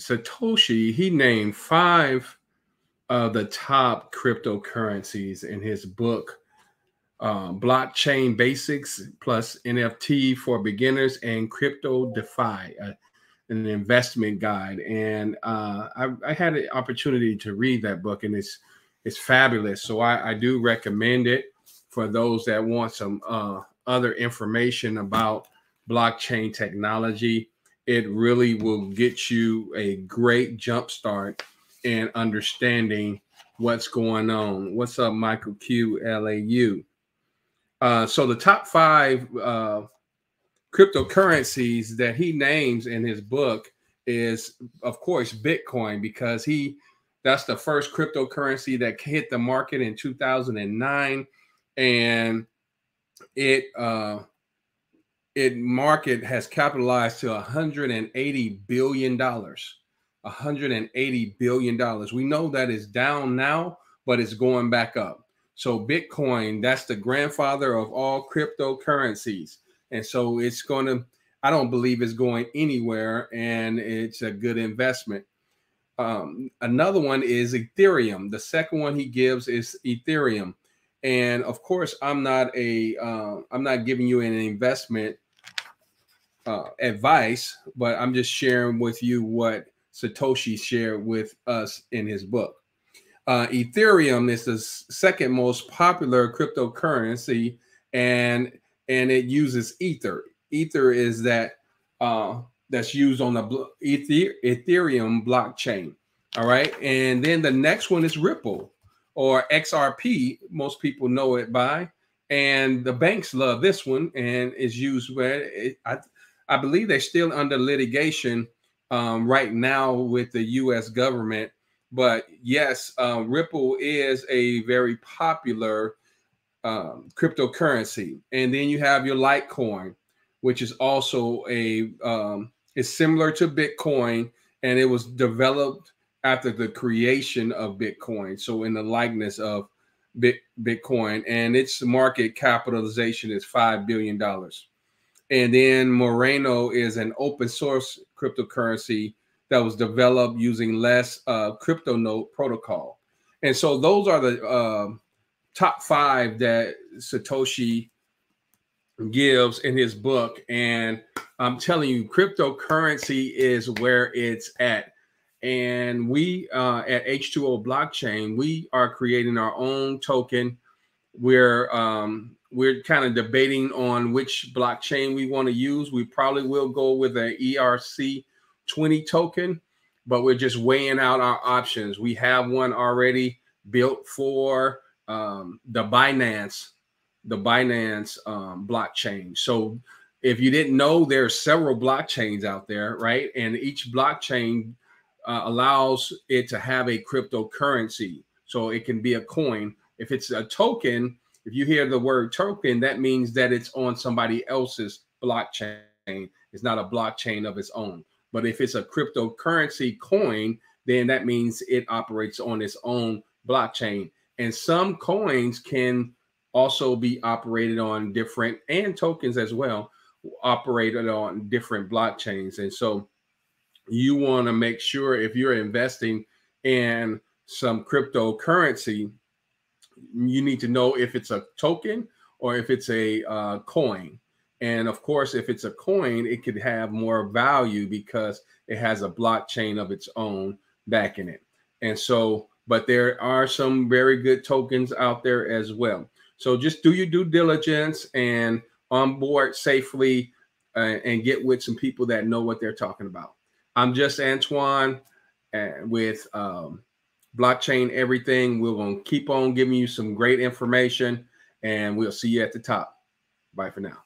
Satoshi, he named five of the top cryptocurrencies in his book, uh, Blockchain Basics plus NFT for Beginners and Crypto DeFi, uh, an investment guide. And uh, I, I, had an opportunity to read that book, and it's it's fabulous. So I, I do recommend it for those that want some uh, other information about blockchain technology. It really will get you a great jump start in understanding what's going on. What's up, Michael Q LAU? Uh, so the top five uh, cryptocurrencies that he names in his book is, of course, Bitcoin because he that's the first cryptocurrency that hit the market in 2009, and it uh, it market has capitalized to 180 billion dollars. 180 billion dollars. We know that is down now, but it's going back up. So Bitcoin, that's the grandfather of all cryptocurrencies. And so it's going to I don't believe it's going anywhere and it's a good investment. Um, another one is Ethereum. The second one he gives is Ethereum. And of course, I'm not a uh, I'm not giving you an investment uh, advice, but I'm just sharing with you what Satoshi shared with us in his book. Uh, Ethereum is the second most popular cryptocurrency, and and it uses Ether. Ether is that uh, that's used on the Ethereum blockchain. All right, and then the next one is Ripple or XRP. Most people know it by, and the banks love this one, and it's used where it, I I believe they're still under litigation um, right now with the U.S. government. But yes, uh, Ripple is a very popular um, cryptocurrency, and then you have your Litecoin, which is also a um, is similar to Bitcoin, and it was developed after the creation of Bitcoin, so in the likeness of Bitcoin, and its market capitalization is five billion dollars. And then Monero is an open source cryptocurrency that was developed using less uh, crypto note protocol. And so those are the uh, top five that Satoshi gives in his book. And I'm telling you, cryptocurrency is where it's at. And we uh, at H2O Blockchain, we are creating our own token. We're um, we're kind of debating on which blockchain we want to use. We probably will go with an ERC 20 token, but we're just weighing out our options. We have one already built for um, the Binance, the Binance um, blockchain. So if you didn't know, there are several blockchains out there, right? And each blockchain uh, allows it to have a cryptocurrency. So it can be a coin. If it's a token, if you hear the word token, that means that it's on somebody else's blockchain. It's not a blockchain of its own. But if it's a cryptocurrency coin, then that means it operates on its own blockchain. And some coins can also be operated on different and tokens as well, operated on different blockchains. And so you want to make sure if you're investing in some cryptocurrency you need to know if it's a token or if it's a uh, coin. And of course, if it's a coin, it could have more value because it has a blockchain of its own backing it. And so, but there are some very good tokens out there as well. So just do your due diligence and onboard safely uh, and get with some people that know what they're talking about. I'm just Antoine uh, with um, blockchain everything. We're going to keep on giving you some great information and we'll see you at the top. Bye for now.